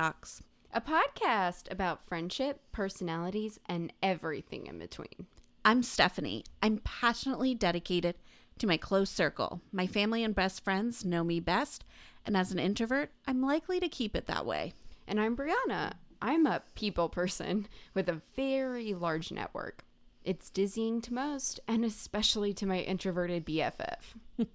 Paradox. a podcast about friendship, personalities, and everything in between. I'm Stephany. I'm passionately dedicated to my close circle. My family and best friends know me best, and as an introvert, I'm likely to keep it that way. And I'm Briana. I'm a people person with a very large network. It's dizzying to most, and especially to my introverted BFF.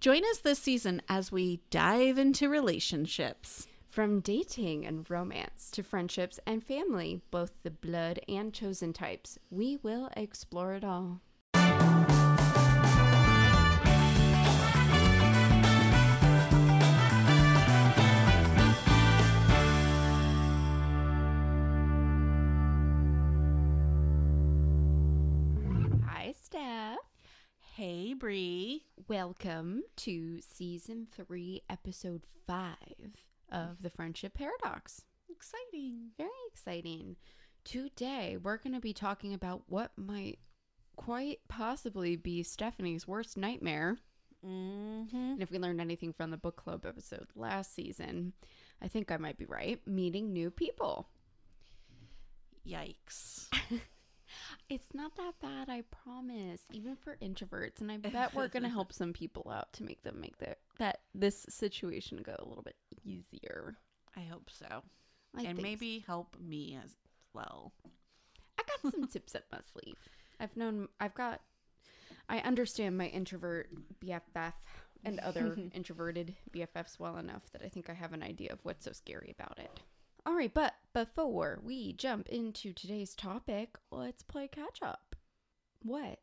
Join us this season as we dive into relationships. From dating and romance to friendships and family, both the blood and chosen types, we will explore it all. Hi, Steph. Hey, Bree. Welcome to season three, episode five of the Friendship Paradox. Exciting. Very exciting. Today, we're going to be talking about what might quite possibly be Stephany's worst nightmare. Mm-hmm. And if we learned anything from the book club episode last season, I think I might be right. Meeting new people. Yikes. It's not that bad, I promise. Even for introverts, and I bet we're gonna help some people out to make them make that that this situation go a little bit easier. I hope so. I and maybe help me as well. I got some tips up my sleeve. I've known I've got I understand my introvert BFF and other introverted BFFs well enough that I think I have an idea of what's so scary about it. All right, but before we jump into today's topic, let's play catch up. What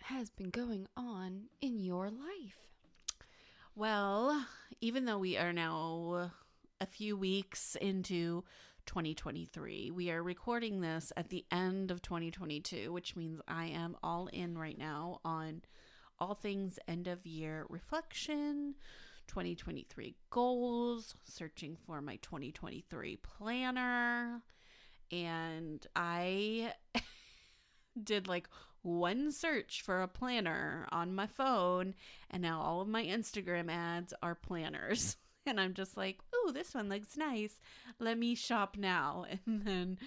has been going on in your life? Well, even though we are now a few weeks into 2023, we are recording this at the end of 2022, which means I am all in right now on all things end of year reflection, 2023 goals, searching for my 2023 planner. And I did like one search for a planner on my phone and now all of my Instagram ads are planners. And I'm just like, oh, this one looks nice. Let me shop now." And then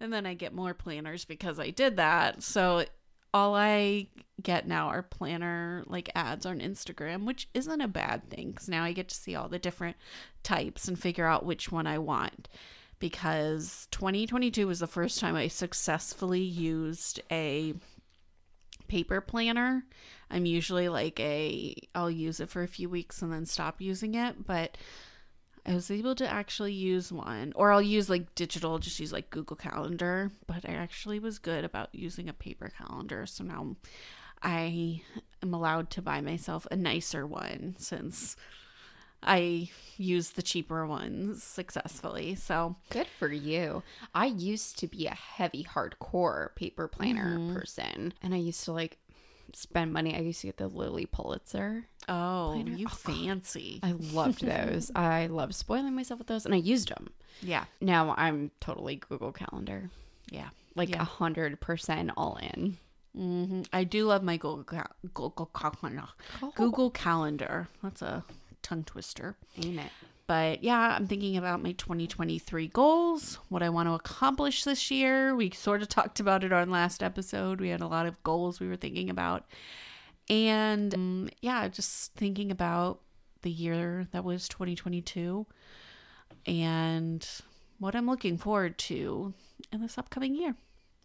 and then I get more planners because I did that. So all I get now are planner like ads on Instagram, which isn't a bad thing cuz now I get to see all the different types and figure out which one I want. Because 2022 was the first time I successfully used a paper planner. I'm usually like a I'll use it for a few weeks and then stop using it, but I was able to actually use one or I'll use like digital just use like Google Calendar, but I actually was good about using a paper calendar. So now I am allowed to buy myself a nicer one since I use the cheaper ones successfully. So Good for you. I used to be a heavy hardcore paper planner mm-hmm. person, and I used to like spend money. I used to get the Lilly Pulitzer. oh, Planner? you Oh, God. fancy. I loved those. I loved spoiling myself with those, and I used them. Yeah. Now I'm totally Google Calendar, Yeah. like a hundred percent all in. hmm I do love my Google Cal- Google Calendar. Google Calendar. That's a tongue twister. Ain't it? But yeah, I'm thinking about my 2023 goals, what I want to accomplish this year. We sort of talked about it on last episode. We had a lot of goals we were thinking about. And um, yeah, just thinking about the year that was 2022 and what I'm looking forward to in this upcoming year.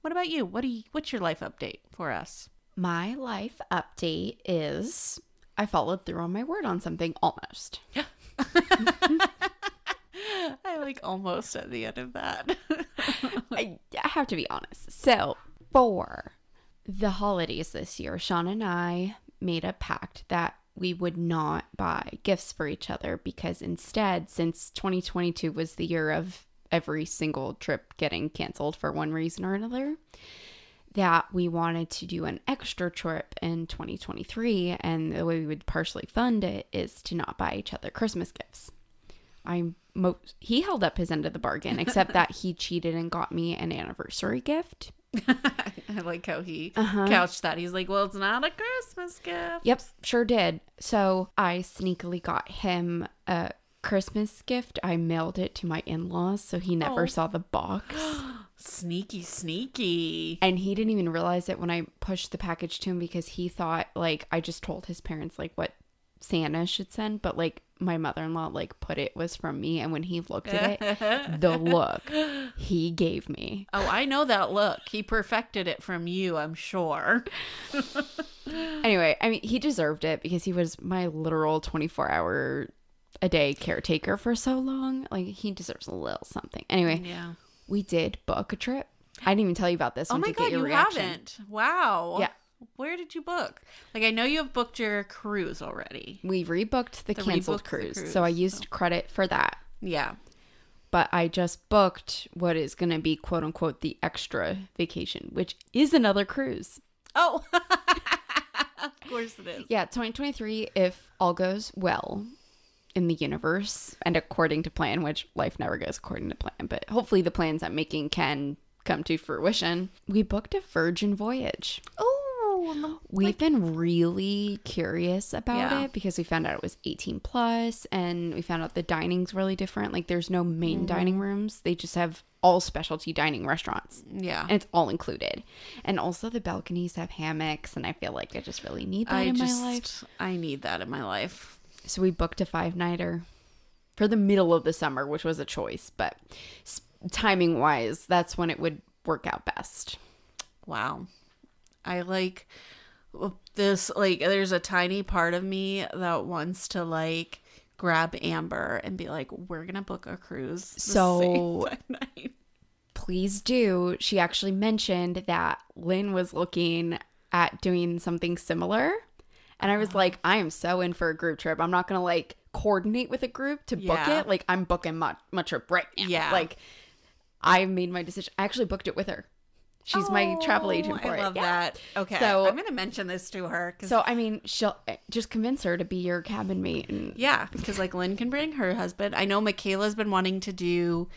What about you? What do you, what's your life update for us? My life update is I followed through on my word on something almost. I like almost at the end of that. I, I have to be honest. So, for the holidays this year, Sean and I made a pact that we would not buy gifts for each other because instead, since 2022 was the year of every single trip getting canceled for one reason or another, that we wanted to do an extra trip in 2023. And the way we would partially fund it is to not buy each other Christmas gifts. I'm most he held up his end of the bargain, except that he cheated and got me an anniversary gift. I like how he Uh-huh. couched that. He's like, "Well, it's not a Christmas gift." Yep, sure did. So I sneakily got him a Christmas gift, I mailed it to my in laws, so he never Oh. saw the box. Sneaky, sneaky. and he didn't even realize it when I pushed the package to him because he thought like I just told his parents like what Santa should send, but like my mother in law like put it was from me, and when he looked at it, the look he gave me. Oh, I know that look. He perfected it from you, I'm sure. Anyway, I mean he deserved it because he was my literal twenty four hour a day caretaker for so long. Like he deserves a little something. Anyway, Yeah. We did book a trip. I didn't even tell you about this. Oh my god, you reaction. haven't. Wow. Yeah. Where did you book? Like I know you have booked your cruise already. We rebooked the The canceled rebooked the cruise, cruise, so I used credit for that. Yeah. but I just booked what is going to be quote unquote the extra vacation, which is another cruise. Oh. of course it is. Yeah, 2023, if all goes well in the universe and according to plan, which life never goes according to plan, but hopefully the plans I'm making can come to fruition. We booked a Virgin voyage. Oh. We've been really curious about Yeah. it because we found out it was 18 plus and we found out the dining's really different. Like there's no main Mm-hmm. dining rooms. They just have all specialty dining restaurants. Yeah. and it's all included. And also the balconies have hammocks, and I feel like I just really need that I in just my life. I need that in my life. So we booked a five nighter for the middle of the summer, which was a choice, but timing wise, that's when it would work out best. Wow. I like this like there's a tiny part of me that wants to like grab Amber and be like we're going to book a cruise. So- Please do. She actually mentioned that Lynn was looking at doing something similar. And I was like, I am so in for a group trip. I'm not going to like coordinate with a group to book Yeah. it. Like, I'm booking my, my trip right now. Yeah. Like, I made my decision. I actually booked it with her. She's my travel Oh, agent for I it. love Yeah. that. Okay. So- I'm going to mention this to her So, I mean, she'll eh, just convince her to be your cabin mate. And Yeah, because like Lynn can bring her husband. I know Michaela's been wanting to do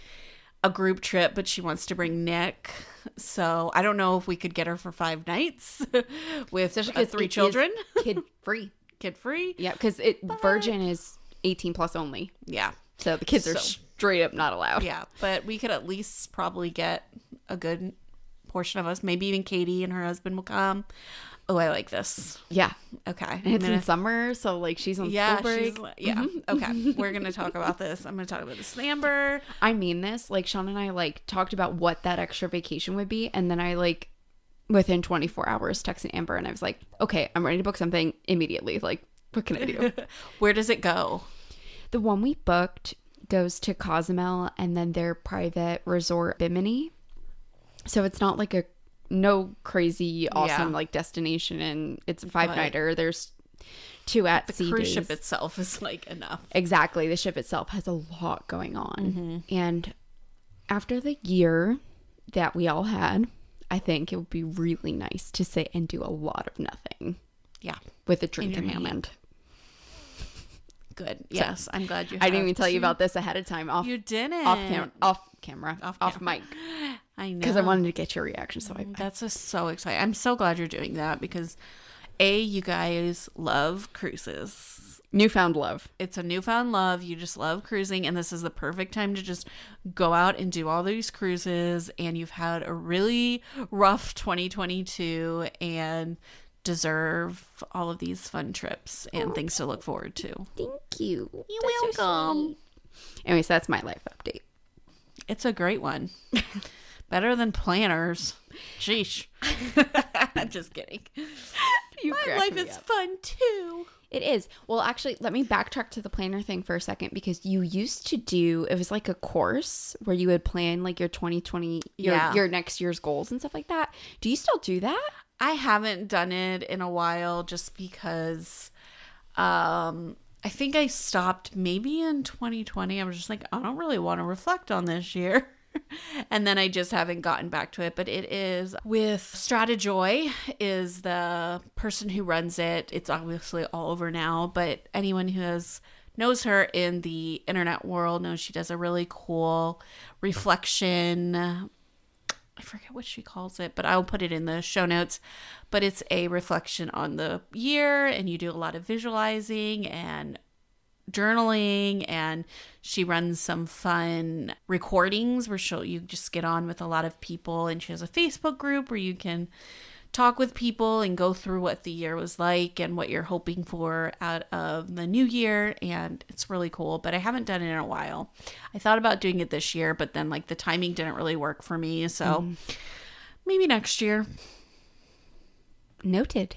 a group trip, but she wants to bring Nick. So I don't know if we could get her for five nights with uh, three children, kid free. kid free. Yeah, because it Virgin is 18 plus only. Yeah, So the kids are straight up not allowed. yeah, but we could at least probably get a good portion of us. Maybe even Katie and her husband will come. Oh, I like this. Yeah. Okay, And it's gonna- in summer, so like she's on yeah, school break. yeah. Mm-hmm. Okay, we're gonna talk about this. I'm gonna talk about the Amber. I mean this. Like Sean and I like talked about what that extra vacation would be, and then I like within 24 hours texted Amber and I was like, okay, I'm ready to book something immediately. Like, what can I do? Where does it go? the one we booked goes to Cozumel and then their private resort Bimini. So it's not like a no crazy awesome Yeah. like destination and it's a five nighter. There's two at The sea cruise days. ship itself is like enough. Exactly. The ship itself has a lot going on. Mm-hmm. And after the year that we all had, I think it would be really nice to sit and do a lot of nothing Yeah, with a drink your in hand. good. Yes, I'm glad you. I didn't even tell you about this ahead of time off You didn't. off camera off camera Off off, mic I know because I wanted to get your reaction. So I, That's just so exciting. I'm so glad you're doing that because, a, you guys love cruises. newfound love. It's a newfound love. You just love cruising, and this is the perfect time to just go out and do all these cruises. And you've had a really rough 2022 and deserve all of these fun trips and things to look forward to. Thank you. You're welcome. Anyways, that's my life update. It's a great one. Better than planners. Sheesh. I'm just kidding. You My life is up. fun too. It is. Well, actually, let me backtrack to the planner thing for a second because you used to do it was like a course where you would plan like your 2020 your Yeah. your next year's goals and stuff like that. Do you still do that? I haven't done it in a while just because um I think I stopped maybe in 2020. I was just like, I don't really want to reflect on this year. and then I just haven't gotten back to it. But it is with Stratejoy is the person who runs it. It's obviously all over now, but anyone who has knows her in the internet world knows she does a really cool reflection I forget what she calls it, but I'll put it in the show notes. But it's a reflection on the year, and you do a lot of visualizing and journaling and she runs some fun recordings where she'll you just get on with a lot of people and she has a Facebook group where you can talk with people and go through what the year was like and what you're hoping for out of the new year and it's really cool but I haven't done it in a while. I thought about doing it this year but then like the timing didn't really work for me so Mm-hmm. maybe next year. Noted.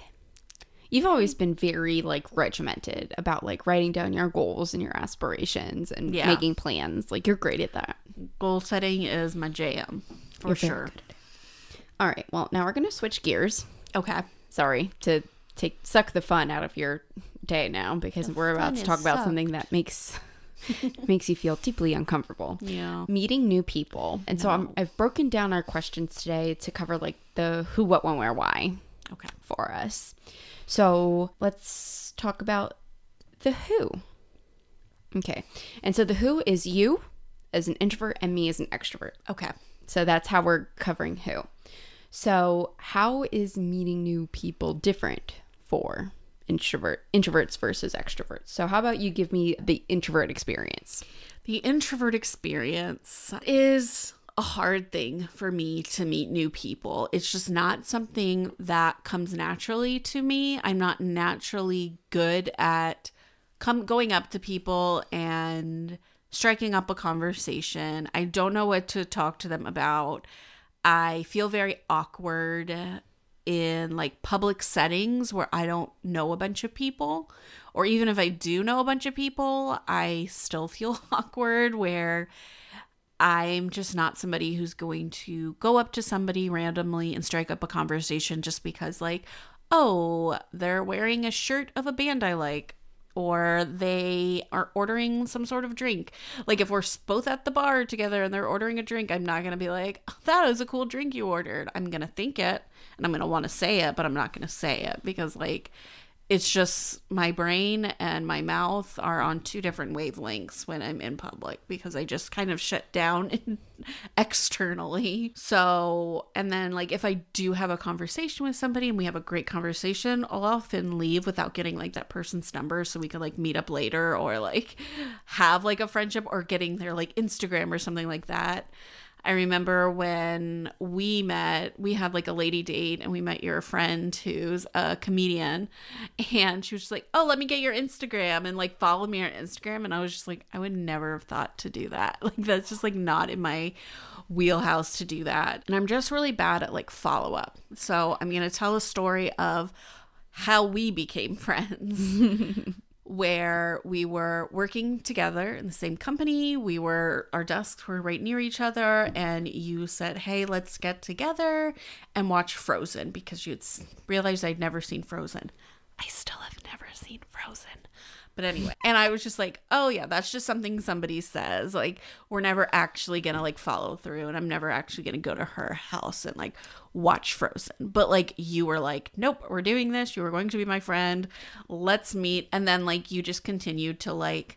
You've always been very like regimented about like writing down your goals and your aspirations and Yeah. making plans. Like you're great at that. Goal setting is my jam for You're sure. good at it. All right. Well, now we're gonna switch gears. Okay. Sorry to take suck the fun out of your day now because The we're about to talk about sucked. something that makes makes you feel deeply uncomfortable. Yeah. Meeting new people. And so I'm, I've broken down our questions today to cover like the who, what, when, where, why Okay. for us. So let's talk about the who. Okay. And so the who is you as an introvert and me as an extrovert. Okay. So that's how we're covering who. So how is meeting new people different for introvert introverts versus extroverts? So how about you give me the introvert experience? The introvert experience is a hard thing for me to meet new people. It's just not something that comes naturally to me. I'm not naturally good at come going up to people and striking up a conversation. I don't know what to talk to them about. I feel very awkward in like public settings where I don't know a bunch of people or even if I do know a bunch of people, I still feel awkward where I'm just not somebody who's going to go up to somebody randomly and strike up a conversation just because, like, oh, they're wearing a shirt of a band I like, or they are ordering some sort of drink. Like, if we're both at the bar together and they're ordering a drink, I'm not going to be like, "Oh, that is a cool drink you ordered. I'm going to think it and I'm going to want to say it, but I'm not going to say it because, like, it's just my brain and my mouth are on two different wavelengths when I'm in public because I just kind of shut down externally. So, and then like if I do have a conversation with somebody and we have a great conversation, I'll often leave without getting like that person's number so we could like meet up later or like have like a friendship or getting their like Instagram or something like that. I remember when we met, we had like a lady date and we met your friend who's a comedian and she was just like, "Oh, let me get your Instagram and like follow me on Instagram." And I was just like, I would never have thought to do that. Like that's just like not in my wheelhouse to do that. And I'm just really bad at like follow up. So, I'm going to tell a story of how we became friends where we were working together in the same company. We were, our desks were right near each other, and you said, Hey, let's get together and watch Frozen because you'd realized I'd never seen Frozen. I still have never seen Frozen. But anyway, and I was just like, oh yeah, that's just something somebody says. Like, we're never actually gonna like follow through, and I'm never actually gonna go to her house and like watch Frozen. But like, you were like, nope, we're doing this. You were going to be my friend. Let's meet. And then like, you just continued to like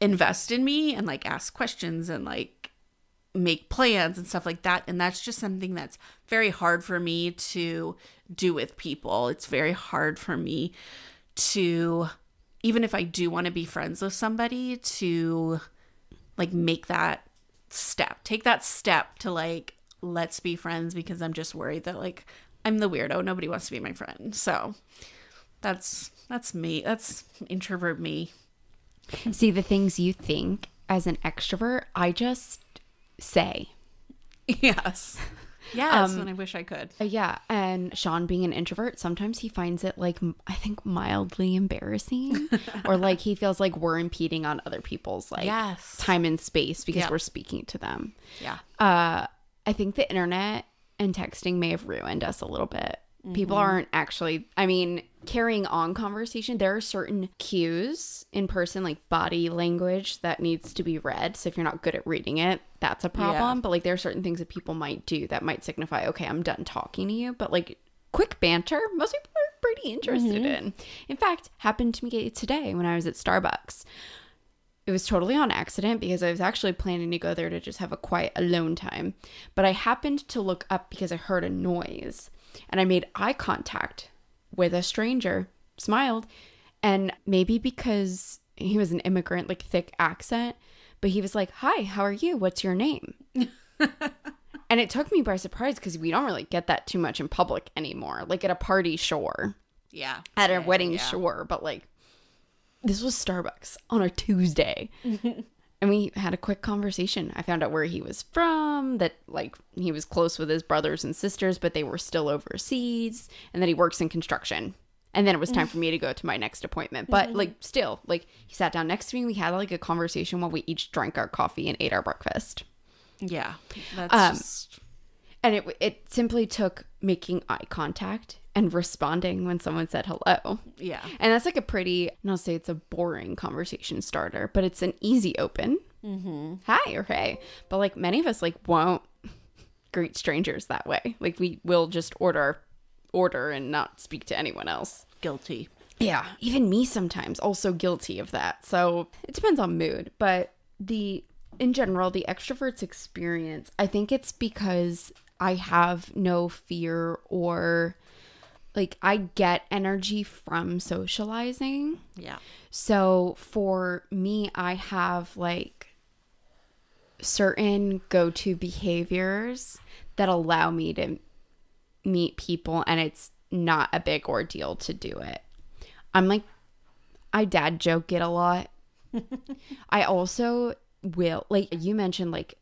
invest in me and like ask questions and like make plans and stuff like that. And that's just something that's very hard for me to do with people. It's very hard for me to, even if I do want to be friends with somebody, to like make that step, take that step to like, let's be friends because I'm just worried that like I'm the weirdo. Nobody wants to be my friend. So that's, that's me. That's introvert me. See the things you think as an extrovert, I just say. Yes. Yes. Um, and I wish I could. Uh, Yeah, and Sean being an introvert, sometimes he finds it like I think mildly embarrassing, or like he feels like we're impeding on other people's like yes. time and space because we're speaking to them. Yeah. Uh, I think the internet and texting may have ruined us a little bit. People Mhm. aren't actually, I mean, carrying on conversation. There are certain cues in person, like body language, that needs to be read. So if you're not good at reading it, that's a problem. But like, there are certain things that people might do that might signify, okay, I'm done talking to you. But like, quick banter, most people are pretty interested Mhm. in. In fact, happened to me today when I was at Starbucks. It was totally on accident because I was actually planning to go there to just have a quiet alone time. But I happened to look up because I heard a noise and I made eye contact with a stranger, smiled, and maybe because he was an immigrant, like thick accent, but he was like, "Hi, how are you? What's your name?" and it took me by surprise because we don't really get that too much in public anymore. Like at a party, sure, Yeah. at a Yeah, wedding, yeah. sure, but like this was Starbucks on a Tuesday. and we had a quick conversation. I found out where he was from, that like he was close with his brothers and sisters, but they were still overseas, and that he works in construction. And then it was time for me to go to my next appointment. But like still, like he sat down next to me, we had like a conversation while we each drank our coffee and ate our breakfast. Yeah. That's Um, just And it it simply took making eye contact and responding when someone said hello. yeah. And that's like a pretty, and I'll say it's a boring conversation starter, but it's an easy open. Mm-hmm. Hi or hey. But like many of us like won't greet strangers that way. Like we will just order order and not speak to anyone else. Guilty. Yeah, even me sometimes also guilty of that. So it depends on mood, but the in general, the extrovert's experience, I think it's because I have no fear or like I get energy from socializing. Yeah. So for me, I have like certain go to behaviors that allow me to meet people, and it's not a big ordeal to do it. I'm like, I dad joke it a lot. I also will, like, you mentioned, like,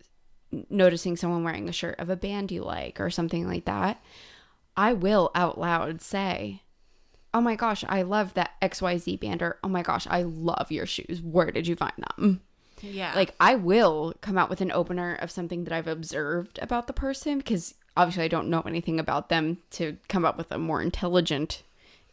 noticing someone wearing a shirt of a band you like or something like that. I will out loud say, oh my gosh, I love that XYZ band, or oh my gosh, I love your shoes. Where did you find them? Yeah. Like, I will come out with an opener of something that I've observed about the person because obviously I don't know anything about them to come up with a more intelligent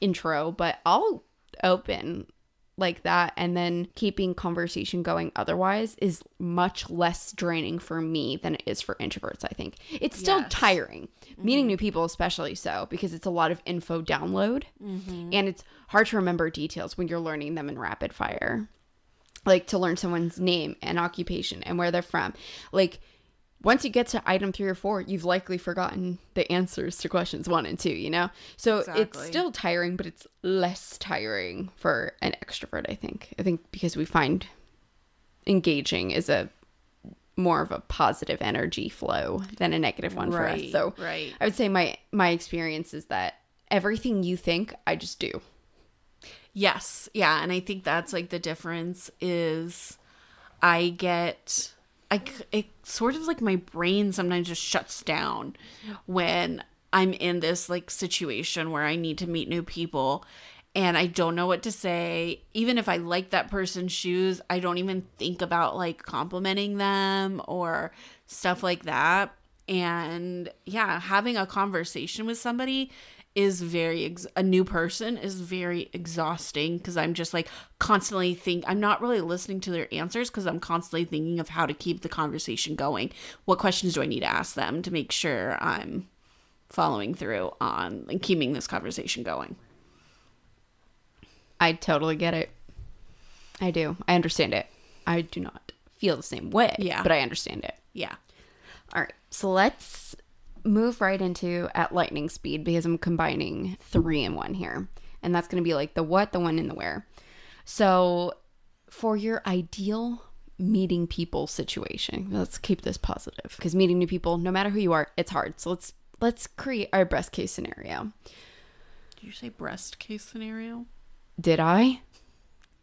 intro, but I'll open like that and then keeping conversation going otherwise is much less draining for me than it is for introverts, I think. It's still Yes. tiring. Meeting mm-hmm. new people especially so because it's a lot of info download mm-hmm. and it's hard to remember details when you're learning them in rapid fire. Like to learn someone's name and occupation and where they're from. Like once you get to item three or four, you've likely forgotten the answers to questions one and two, you know? So it's still tiring, but it's less tiring for an extrovert, I think. I think because we find engaging is a more of a positive energy flow than a negative one for us. So right. I would say my my experience is that everything you think, I just do. Yes. Yeah. And I think that's like the difference is I get, I, it sort of like my brain sometimes just shuts down when I'm in this like situation where I need to meet new people and I don't know what to say. Even if I like that person's shoes, I don't even think about like complimenting them or stuff like that. And yeah, having a conversation with somebody is very ex- a new person is very exhausting because I'm just like constantly think I'm not really listening to their answers because I'm constantly thinking of how to keep the conversation going. What questions do I need to ask them to make sure I'm following through on and keeping this conversation going? I totally get it. I do. I understand it. I do not feel the same way. Yeah. But I understand it. Yeah. All right. So let's move right into at lightning speed because I'm combining three in one here. And that's going to be like the what, the when, and the where. So for your ideal meeting people situation, let's keep this positive because meeting new people, no matter who you are, it's hard. So let's let's create our best case scenario. Did you say breast case scenario? Did I?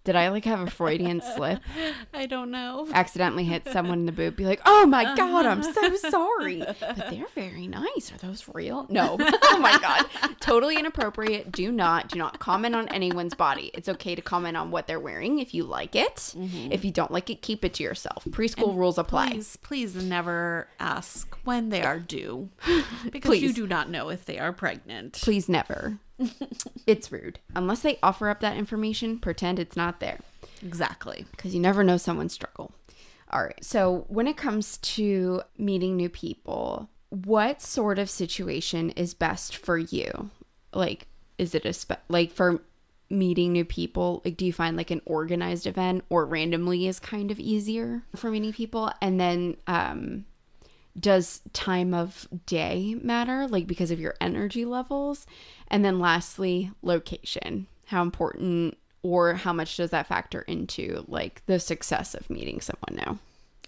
Did I like have a Freudian slip? I don't know. accidentally hit someone in the boob, be like, "Oh my god, I'm so uh-huh. sorry." But they're very nice. Are those real? No. oh my god, totally inappropriate. Do not, do not comment on anyone's body. It's okay to comment on what they're wearing if you like it. Mm-hmm. If you don't like it, keep it to yourself. Preschool rules apply. Please, please never ask when they are due because you do not know if they are pregnant. Please never. it's rude. Unless they offer up that information, pretend it's not there. Exactly. because you never know someone's struggle. All right. So, when it comes to meeting new people, what sort of situation is best for you? Like, is it a spe- like for meeting new people? Like, do you find like an organized event or randomly is kind of easier for meeting people? And then, um, does time of day matter? Like, because of your energy levels? And then, lastly, location. How important or how much does that factor into like the success of meeting someone new?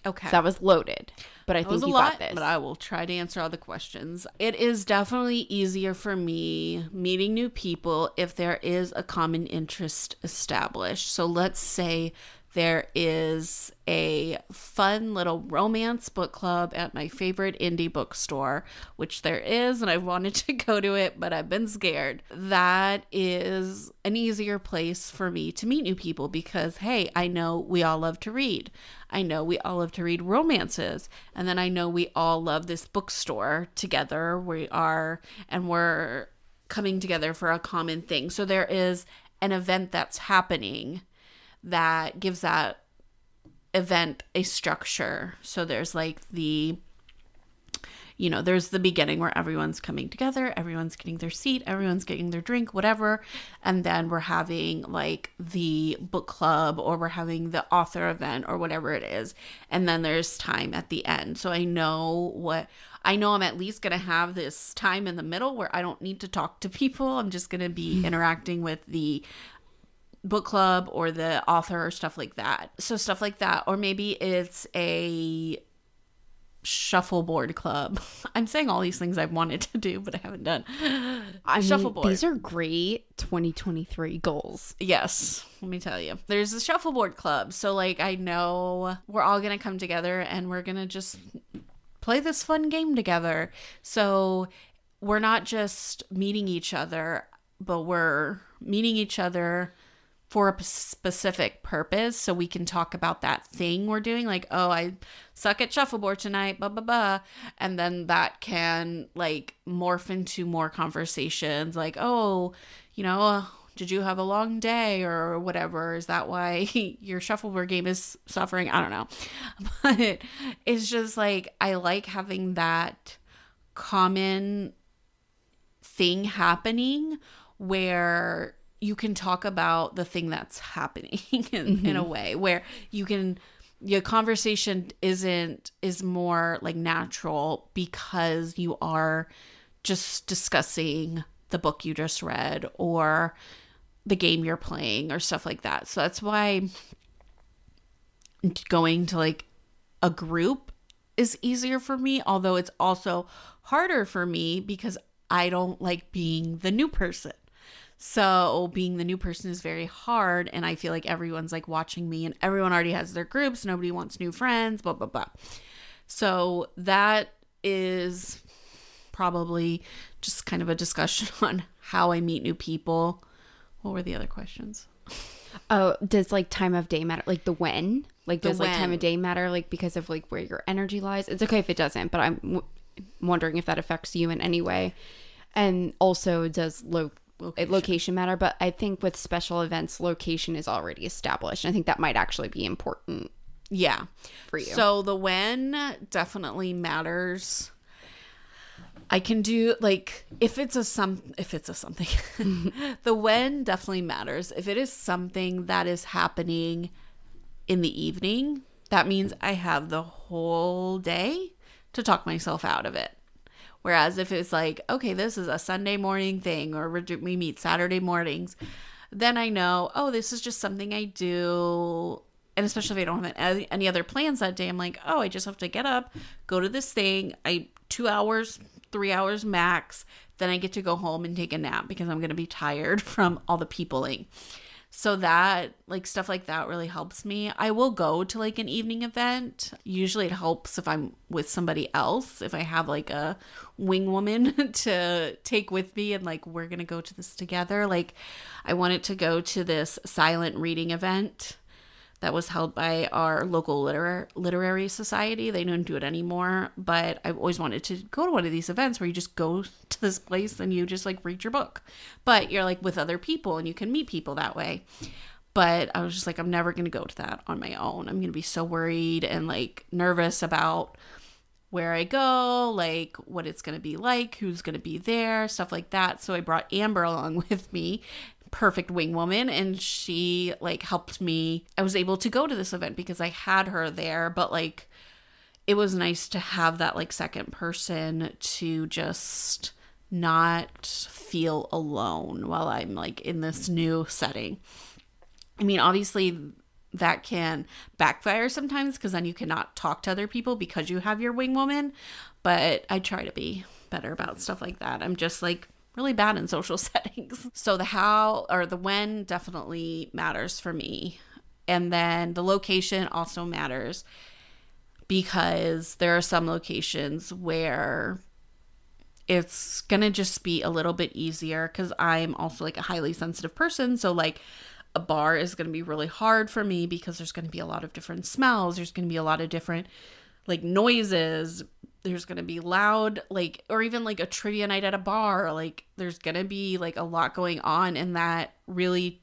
Okay. So that was loaded, but I That think was a you lot, got this. but I will try to answer all the questions. It is definitely easier for me meeting new people if there is a common interest established. So let's say there is a fun little romance book club at my favorite indie bookstore, which there is, and I've wanted to go to it, but I've been scared. That is an easier place for me to meet new people because, hey, I know we all love to read. I know we all love to read romances. And then I know we all love this bookstore together. We are, and we're coming together for a common thing. So there is an event that's happening that gives that event a structure. So there's like the you know, there's the beginning where everyone's coming together, everyone's getting their seat, everyone's getting their drink, whatever. And then we're having like the book club or we're having the author event or whatever it is. And then there's time at the end. So I know what I know I'm at least going to have this time in the middle where I don't need to talk to people. I'm just going to be hmm. interacting with the book club or the author or stuff like that. So stuff like that or maybe it's a shuffleboard club. I'm saying all these things I've wanted to do but I haven't done. I mean, shuffleboard. these are great 2023 goals. Yes, let me tell you. There's a shuffleboard club. So like I know we're all going to come together and we're going to just play this fun game together. So we're not just meeting each other, but we're meeting each other for a specific purpose so we can talk about that thing we're doing like oh i suck at shuffleboard tonight blah blah blah and then that can like morph into more conversations like oh you know uh, did you have a long day or whatever? Is that why your shuffleboard game is suffering? I don't know. But it's just like i like having that common thing happening where you can talk about the thing that's happening in, in a mm-hmm. way where you can your conversation isn't is more like natural because you are just discussing the book you just read or the game you're playing or stuff like that. So that's why going to like a group is easier for me, although it's also harder for me because I don't like being the new person. So being the new person is very hard and I feel like everyone's like watching me and everyone already has their groups, nobody wants new friends, blah blah blah. So that is probably just kind of a discussion on how I meet new people. What were the other questions? Oh, does like time of day matter? Like the when? Like The does like time of day matter? Like because of like where your energy lies? It's okay if it doesn't, but I'm w- wondering if that affects you in any way. And also, does lo- Location. location. matter? But I think with special events, location is already established. I think that might actually be important Yeah. for you. So the when definitely matters. I can do like if it's a some if it's a something. the when definitely matters. If it is something that is happening in the evening, that means I have the whole day to talk myself out of it. Whereas if it's like, okay, this is a Sunday morning thing or we meet Saturday mornings, then I know, oh, this is just something I do. And especially if I don't have any- other plans that day, I'm like, oh, I just have to get up, go to this thing. I two hours, three hours max. Then I get to go home and take a nap because I'm gonna be tired from all the peopling. So that like stuff like that really helps me. I will go to like an evening event. Usually it helps if I'm with somebody else, if I have like a wing woman to take with me and like we're going to go to this together. Like I wanted to go to this silent reading event that was held by our local literar- literary society. They don't do it anymore, but I've always wanted to go to one of these events where you just go to this place and you just like read your book. But you're like with other people and you can meet people that way. But I was just like, I'm never going to go to that on my own. I'm going to be so worried and like nervous about where I go, like what it's going to be like, who's going to be there, stuff like that. So I brought Amber along with me, perfect wing woman, and she like helped me. I was able to go to this event because I had her there, but like it was nice to have that like second person to just not feel alone while I'm like in this new setting. I mean, obviously that can backfire sometimes because then you cannot talk to other people because you have your wing woman. But I try to be better about stuff like that. I'm just like really bad in social settings. So the how or the when definitely matters for me. And then the location also matters because there are some locations where it's gonna just be a little bit easier because I'm also like a highly sensitive person. So, like, a bar is gonna be really hard for me because there's gonna be a lot of different smells, there's gonna be a lot of different like noises, there's gonna be loud, like, or even like a trivia night at a bar, like, there's gonna be like a lot going on, and that really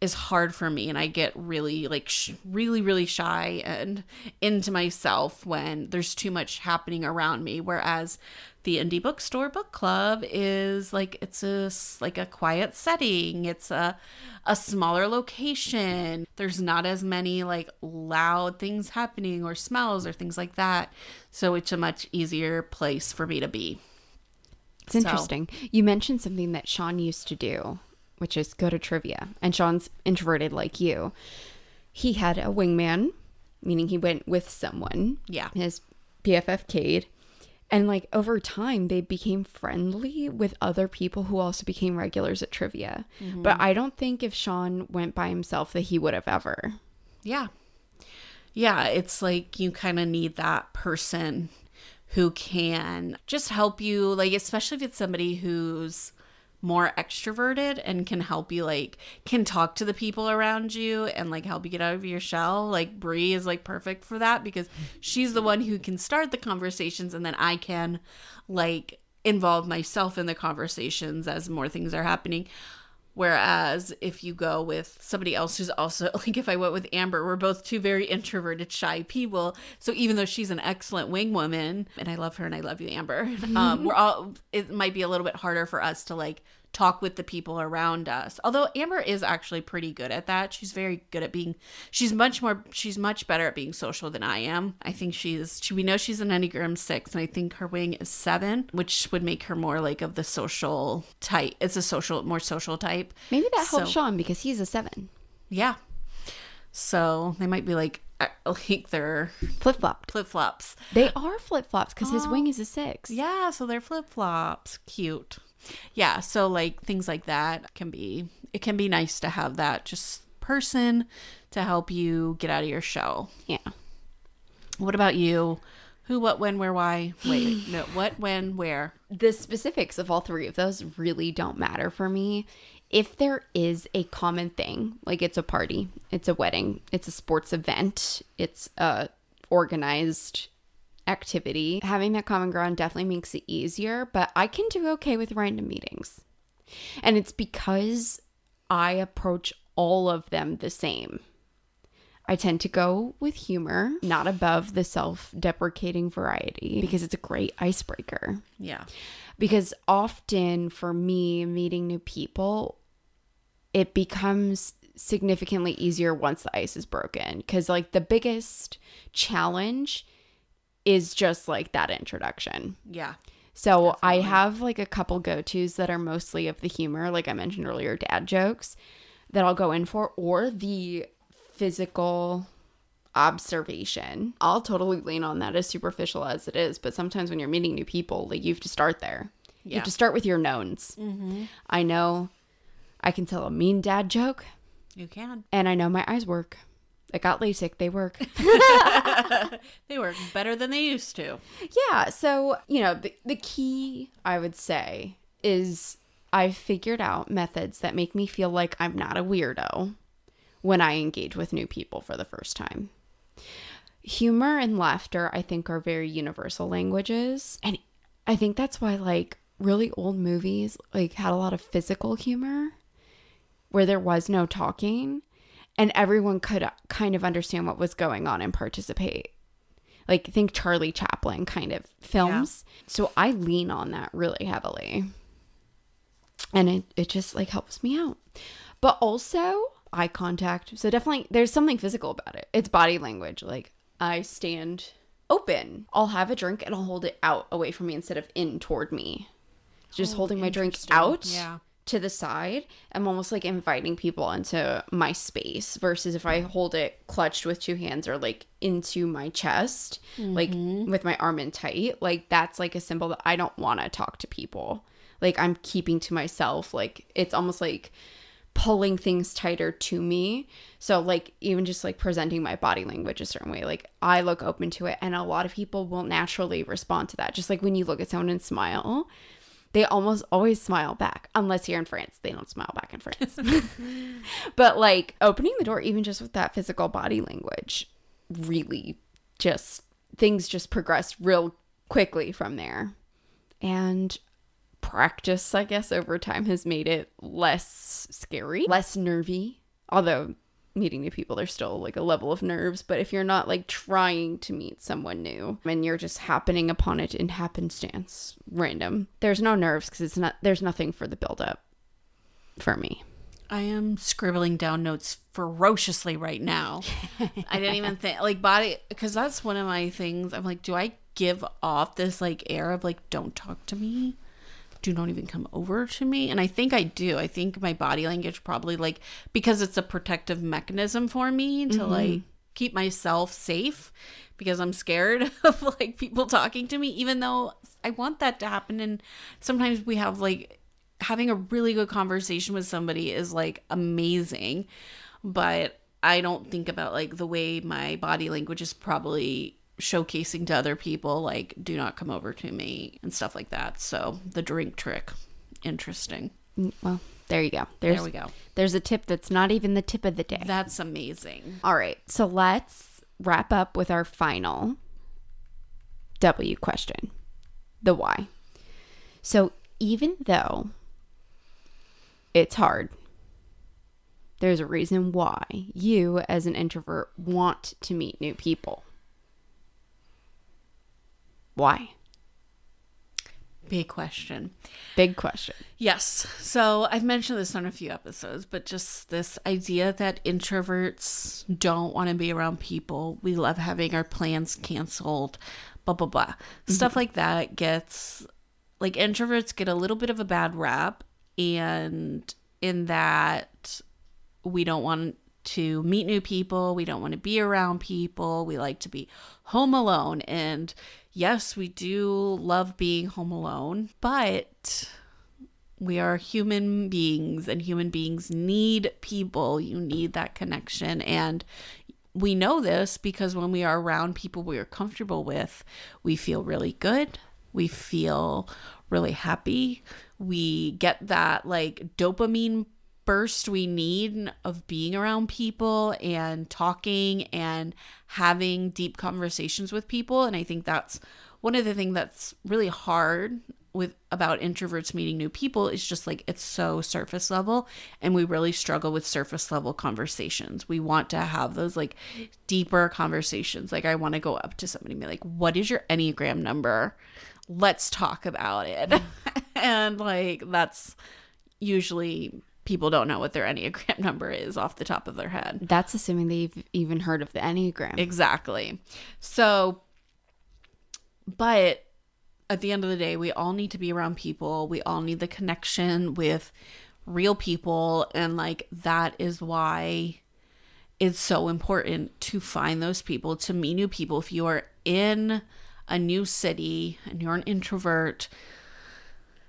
is hard for me and I get really like sh- really really shy and into myself when there's too much happening around me. Whereas the indie bookstore book club is like it's a like a quiet setting. It's a a smaller location. There's not as many like loud things happening or smells or things like that. So it's a much easier place for me to be. It's So- interesting. You mentioned something that Sean used to do, which is go to trivia. And Sean's introverted like you. He had a wingman, meaning he went with someone, yeah his BFF Cade. And like over time, they became friendly with other people who also became regulars at trivia. Mm-hmm. But I don't think if Sean went by himself that he would have ever. Yeah. Yeah, it's like you kind of need that person who can just help you, like, especially if it's somebody who's more extroverted and can help you, like, can talk to the people around you and, like, help you get out of your shell. Like, Brie is, like, perfect for that because she's the one who can start the conversations and then I can, like, involve myself in the conversations as more things are happening. Whereas if you go with somebody else who's also like if I went with Amber, we're both two very introverted, shy people. So even though she's an excellent wing woman, and I love her and I love you, Amber, um, we're all it might be a little bit harder for us to like talk with the people around us. Although Amber is actually pretty good at that. She's very good at being she's much more she's much better at being social than I am. I think she's she, we know she's an Enneagram 6 and I think her wing is 7, which would make her more like of the social type. It's a social more social type. Maybe that helps So- Sean because he's a seven. Yeah. So they might be like uh, like they're Flip flopped. flip flops. They are flip flops because his wing is a six. Yeah, so they're flip flops. Cute. Yeah, so like things like that can be it can be nice to have that just person to help you get out of your shell. Yeah. What about you? Who, what, when, where, why? Wait, no, what, when, where? The specifics of all three of those really don't matter for me. If there is a common thing, like it's a party, it's a wedding, it's a sports event, it's a organized activity, having that common ground definitely makes it easier, but I can do okay with random meetings. And it's because I approach all of them the same. I tend to go with humor, not above the self deprecating variety, because it's a great icebreaker. Yeah. Because often for me, meeting new people, it becomes significantly easier once the ice is broken. Because, like, the biggest challenge is just like that introduction. Yeah. So I have like a couple go tos that are mostly of the humor, like I mentioned earlier, dad jokes that I'll go in for, or the physical observation. I'll totally lean on that as superficial as it is, but sometimes when you're meeting new people, like you have to start there. Yeah. You have to start with your knowns. Mm-hmm. I know I can tell a mean dad joke, You can. and I know my eyes work. I got LASIK, they work. They work better than they used to. Yeah. So, you know, the, the key, I would say, is I've figured out methods that make me feel like I'm not a weirdo when I engage with new people for the first time. Humor and laughter, I think, are very universal languages. And I think that's why, like, really old movies, like, had a lot of physical humor where there was no talking and everyone could uh, kind of understand what was going on and participate like think Charlie Chaplin kind of films. So I lean on that really heavily. And it, it just like helps me out. But also eye contact. So definitely there's something physical about it. It's body language. Like I stand open. I'll have a drink and I'll hold it out away from me instead of in toward me. Just Oh, holding my drink out Yeah. To the side, I'm almost like inviting people into my space versus if I mm. hold it clutched with two hands or like into my chest, like mm-hmm. with my arm in tight, like that's like a symbol that I don't want to talk to people. Like I'm keeping to myself. Like it's almost like pulling things tighter to me. So like even just like presenting my body language a certain way, like I look open to it and a lot of people will naturally respond to that. Just like when you look at someone and smile, they almost always smile back unless you're in France. They don't smile back in France. but like opening the door even just with that physical body language really just things just progress real quickly from there. And practice, I guess, over time has made it less scary, less nervy. Although meeting new people, there's still like a level of nerves. But if you're not like trying to meet someone new and you're just happening upon it in happenstance, random, there's no nerves because it's not, there's nothing for the build up for me. I am scribbling down notes ferociously right now. I didn't even think like body because that's one of my things. I'm like, do I give off this like air of like, don't talk to me, do not even come over to me? And I think I do. I think my body language probably like because it's a protective mechanism for me to mm-hmm. like keep myself safe because I'm scared of like people talking to me, even though I want that to happen. And sometimes we have like having a really good conversation with somebody is like amazing, but I don't think about like the way my body language is probably showcasing to other people, like, do not come over to me and stuff like that. So the drink trick, interesting. Mm, Well, there you go. There's There we go. there's a tip that's not even the tip of the day. That's amazing. All right. So let's wrap up with our final W question. The why. So even though it's hard, there's a reason why you as an introvert want to meet new people. Why? Big question. Big question. Yes. So I've mentioned this on a few episodes, but just this idea that introverts don't want to be around people. We love having our plans canceled, blah, blah, blah. Mm-hmm. Stuff like that gets, like, introverts get a little bit of a bad rap. And in that, we don't want to meet new people. We don't want to be around people. We like to be home alone. And yes, we do love being home alone, but we are human beings and human beings need people. You need that connection. And we know this because when we are around people we are comfortable with, we feel really good. We feel really happy. We get that like dopamine burst we need of being around people and talking and having deep conversations with people. And i think that's one of the things that's really hard with about introverts meeting new people is just like it's so surface level. And we really struggle with surface level conversations. We want to have those like deeper conversations. Like i want to go up to somebody and be like what is your enneagram number? Let's talk about it. And like that's usually people don't know what their enneagram number is off the top of their head That's assuming they've even heard of the Enneagram. Exactly. So, but at the end of the day, we all need to be around people. We all need the connection with real people. And like, that is why it's so important to find those people, to meet new people. If you are in a new city and you're an introvert,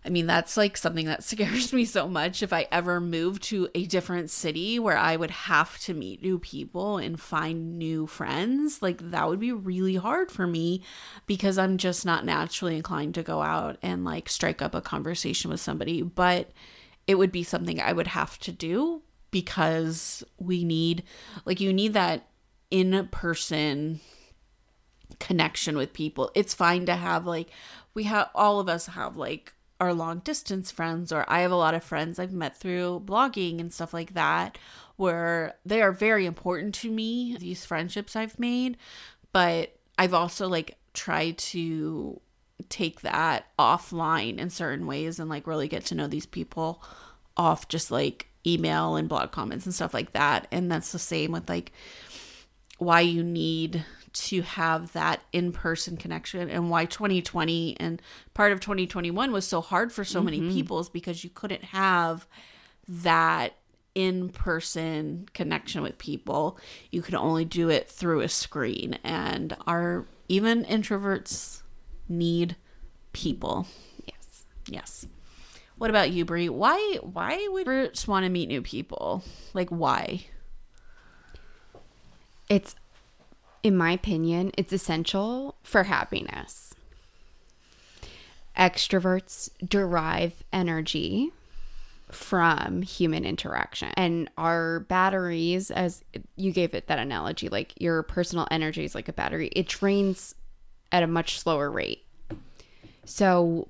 I mean, that's like something that scares me so much. If I ever move to a different city where I would have to meet new people and find new friends, like that would be really hard for me because I'm just not naturally inclined to go out and like strike up a conversation with somebody. But it would be something I would have to do because we need, like, you need that in person connection with people. It's fine to have like we have all of us have like our long distance friends or I have a lot of friends I've met through blogging and stuff like that where they are very important to me these friendships I've made. But I've also like tried to take that offline in certain ways and like really get to know these people off just like email and blog comments and stuff like that. And that's the same with like why you need to have that in person connection and why 2020 and part of 2021 was so hard for so many mm-hmm. people is because you couldn't have that in person connection with people. You could only do it through a screen. And our even introverts need people. Yes. Yes. What about you, Brie? Why why would introverts want to meet new people? Like why? It's, in my opinion, it's essential for happiness. Extroverts derive energy from human interaction. And our batteries, as you gave it that analogy, like your personal energy is like a battery, it drains at a much slower rate. So,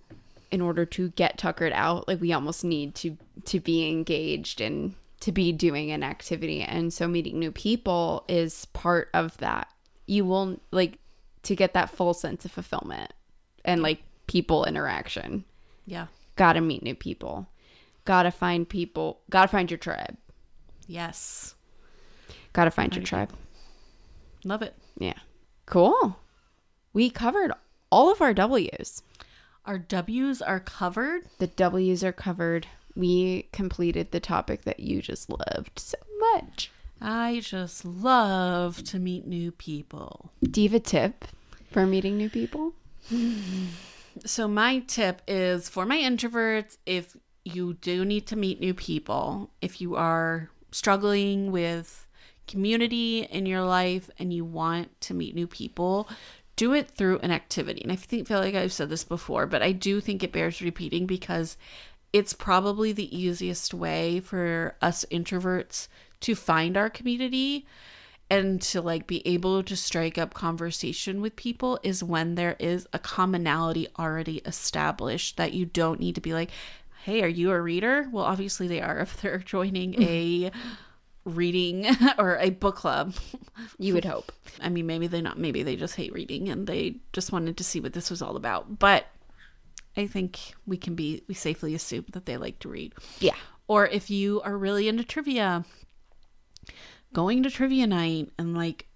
in order to get tuckered out, like we almost need to to be engaged and to be doing an activity. And so meeting new people is part of that. You will like to get that full sense of fulfillment and like people interaction. Yeah. Got to meet new people. Got to find people. Got to find your tribe. Yes. Got to find your tribe. Love it. Yeah. Cool. We covered all of our W's. Our W's are covered. The W's are covered. We completed the topic that you just loved so much. I just love to meet new people. Do you have a tip for meeting new people? So my tip is for my introverts if you do need to meet new people, if you are struggling with community in your life and you want to meet new people, do it through an activity. And I think feel like I've said this before, but I do think it bears repeating because it's probably the easiest way for us introverts to find our community and to like be able to strike up conversation with people is when there is a commonality already established that you don't need to be like hey are you a reader well obviously they are if they're joining a reading or a book club You would hope. i mean maybe they not maybe they just hate reading and they just wanted to see what this was all about but i think we can be we safely assume that they like to read Yeah. or if you are really into trivia, going to trivia night and like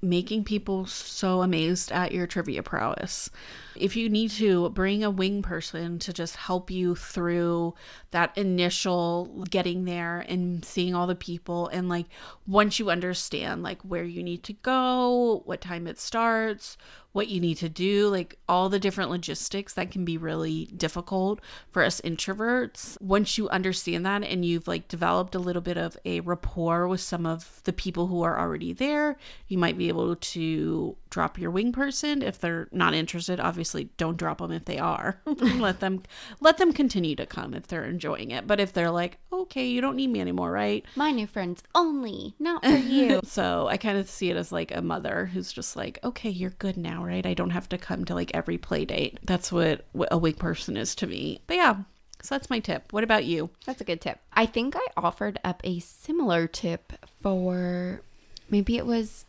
making people so amazed at your trivia prowess. If you need to bring a wing person to just help you through that initial getting there and seeing all the people and like once you understand like where you need to go, what time it starts, what you need to do, like all the different logistics that can be really difficult for us introverts. Once you understand that and you've like developed a little bit of a rapport with some of the people who are already there, you might be able to drop your wing person if they're not interested. Obviously, don't drop them if they are. let them let them continue to come if they're enjoying it. But if they're like, "Okay, you don't need me anymore, right?" My new friends only, not for you. So I kind of see it as like a mother who's just like, okay, you're good now, right? I don't have to come to like every play date. That's what, what a wig person is to me. But yeah, so that's my tip. What about you? That's a good tip. I think I offered up a similar tip for maybe it was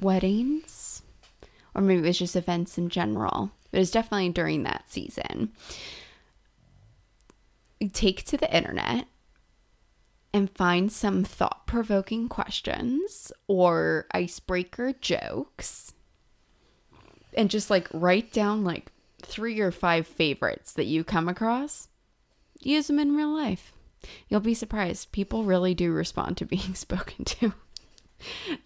weddings or maybe it was just events in general. It was definitely during that season. Take to the internet and find some thought provoking questions or icebreaker jokes and just like write down like three or five favorites that you come across. Use them in real life. You'll be surprised. People really do respond to being spoken to.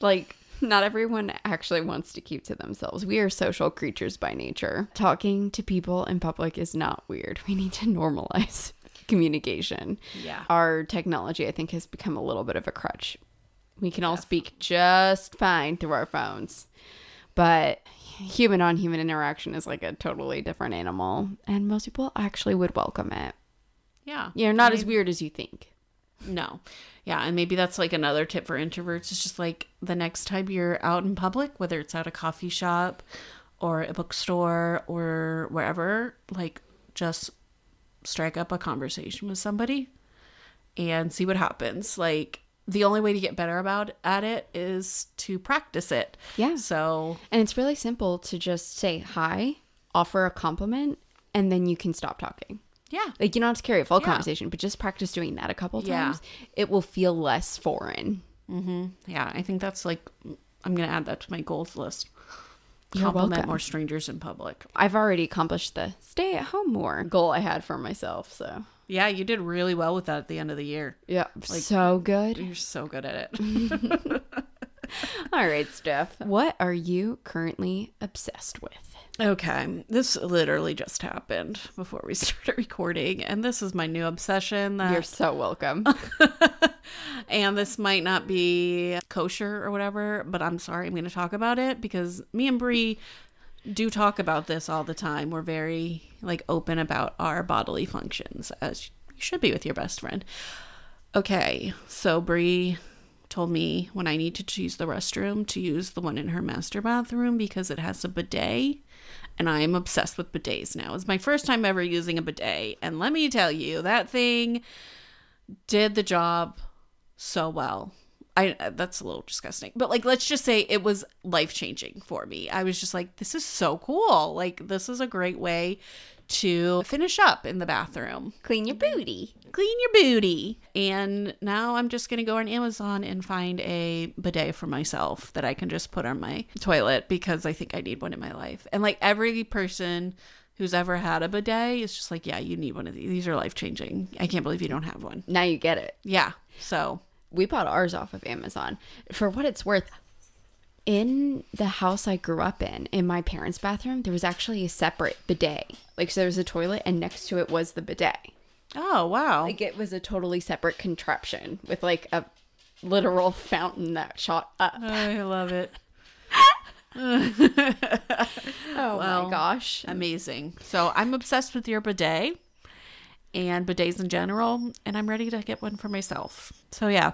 like, not everyone actually wants to keep to themselves. We are social creatures by nature. Talking to people in public is not weird. We need to normalize communication. Yeah. Our technology, I think, has become a little bit of a crutch. We can all speak just fine through our phones, but human on human interaction is like a totally different animal, and most people actually would welcome it. Yeah. You're not as weird as you think. No. Yeah, and maybe that's like another tip for introverts. It's just like the next time you're out in public, whether it's at a coffee shop or a bookstore or wherever, like just strike up a conversation with somebody and see what happens. Like the only way to get better about at it is to practice it. Yeah. So, And it's really simple to just say hi, offer a compliment, and then you can stop talking. yeah. Like you don't have to carry a full Yeah. conversation, but just practice doing that a couple times. Yeah. It will feel less foreign. Mm-hmm. Yeah, I think that's like I'm gonna add that to my goals list. You're Compliment welcome. more strangers in public. I've already accomplished the stay at home more goal I had for myself. So Yeah, you did really well with that at the end of the year. yeah, Like- so good. You're so good at it. All right, Steph. What are you currently obsessed with? okay, this literally just happened before we started recording, and this is my new obsession. That You're so welcome. and this might not be kosher or whatever, but I'm sorry, I'm going to talk about it because me and Brie do talk about this all the time. We're very like open about our bodily functions, as you should be with your best friend. Okay, so Brie told me when I need to use the restroom to use the one in her master bathroom because it has a bidet. And I am obsessed with bidets now. It's my first time ever using a bidet. And let me tell you, that thing did the job so well. I uh, that's a little disgusting. But like let's just say it was life-changing for me. I was just like this is so cool. Like this is a great way to finish up in the bathroom. Clean your booty. Clean your booty. And now I'm just going to go on Amazon and find a bidet for myself that I can just put on my toilet because I think I need one in my life. And like every person who's ever had a bidet is just like, yeah, you need one of these. These are life-changing. I can't believe you don't have one. Now you get it. Yeah. So, We bought ours off of Amazon. For what it's worth, in the house I grew up in, in my parents' bathroom, there was actually a separate bidet. Like, so there was a toilet, and next to it was the bidet. oh, wow. Like, it was a totally separate contraption with like a literal fountain that shot up. Oh, I love it. Oh Well, my gosh. Amazing. So I'm obsessed with your bidet and bidets in general, and I'm ready to get one for myself. So yeah,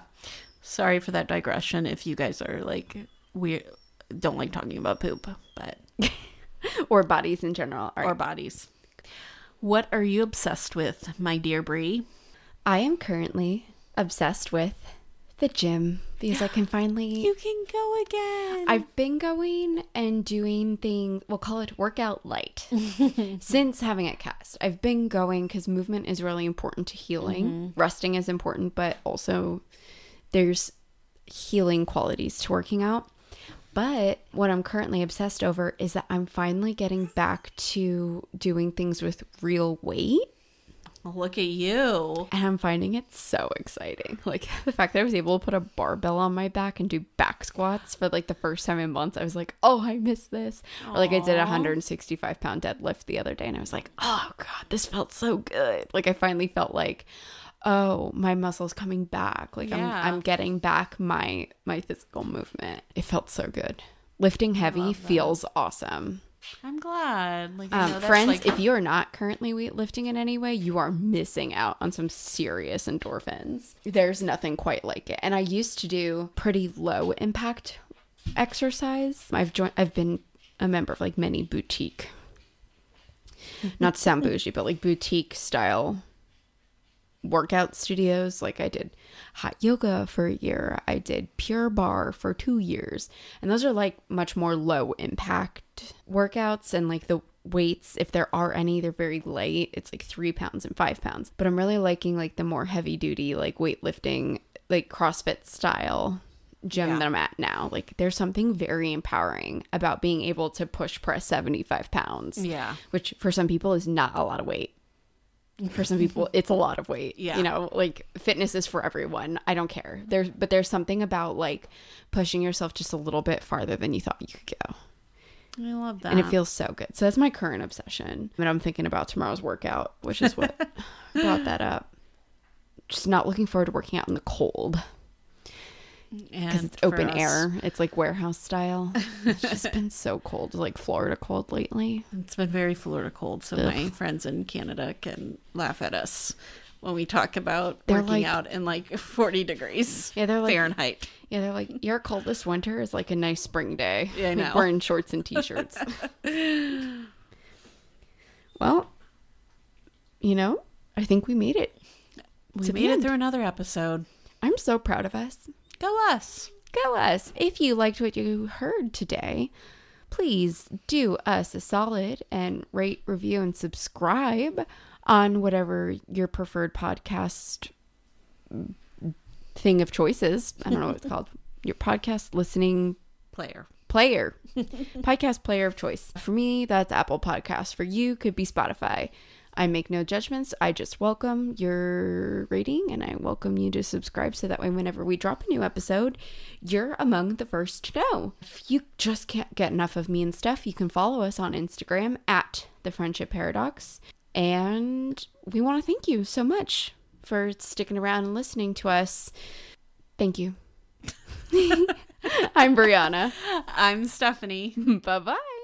sorry for that digression. If you guys are like we don't like talking about poop, but Or bodies in general. Or bodies. What are you obsessed with, my dear Brie? I am currently obsessed with the gym because I can finally. You can go again. I've been going and doing things, we'll call it workout light, since having it cast. I've been going because movement is really important to healing. Mm-hmm. Resting is important, but also there's healing qualities to working out. But what I'm currently obsessed over is that I'm finally getting back to doing things with real weight. Look at you. And I'm finding it so exciting. Like the fact that I was able to put a barbell on my back and do back squats for like the first time in months. I was like, oh, I miss this. Or like I did a 165 pound deadlift the other day and I was like, oh God, this felt so good. Like I finally felt like, oh, my muscles coming back. Like Yeah. I'm I'm getting back my my physical movement. It felt so good. Lifting heavy feels awesome. I'm glad. Like you Um, know, friends, like- if you are not currently weightlifting in any way, you are missing out on some serious endorphins. There's nothing quite like it. And I used to do pretty low impact exercise. I've joined. I've been a member of like many boutique, not to sound bougie, but like boutique style workout studios. Like I did hot yoga for a year. I did Pure Barre for two years. And those are like much more low impact workouts and like the weights, if there are any, they're very light. It's like three pounds and five pounds. But I'm really liking like the more heavy duty, like weightlifting, like CrossFit style gym Yeah. that I'm at now. Like there's something very empowering about being able to push press 75 pounds, yeah. which for some people is not a lot of weight. For some people, it's a lot of weight. Yeah. You know, like fitness is for everyone. I don't care. There's, but there's something about like pushing yourself just a little bit farther than you thought you could go. I love that. And it feels so good. So that's my current obsession. And I'm thinking about tomorrow's workout, which is what brought that up. Just not looking forward to working out in the cold because it's open us- air. It's like warehouse style. It's just been so cold, like Florida cold lately. It's been very Florida cold, so Ugh. my friends in Canada can laugh at us when we talk about They're working like- out in like 40 degrees Yeah, they're like, Fahrenheit. yeah, they're like, your cold this winter is like a nice spring day. Yeah, I Like, know. Wearing shorts and t-shirts. well, you know, I think we made it. We made it end. through another episode. I'm so proud of us. Go us. Go us. If you liked what you heard today, please do us a solid and rate, review, and subscribe on whatever your preferred podcast thing of choices. I don't know what it's called. Your podcast listening player. player, podcast player of choice. For me, that's Apple Podcasts. For you, could be Spotify. I make no judgments. I just welcome your rating and I welcome you to subscribe so that way, whenever we drop a new episode, you're among the first to know. If you just can't get enough of me and stuff, you can follow us on Instagram at the Friendship Paradox. And we want to thank you so much for sticking around and listening to us. Thank you. I'm Briana. I'm Stephany. bye bye.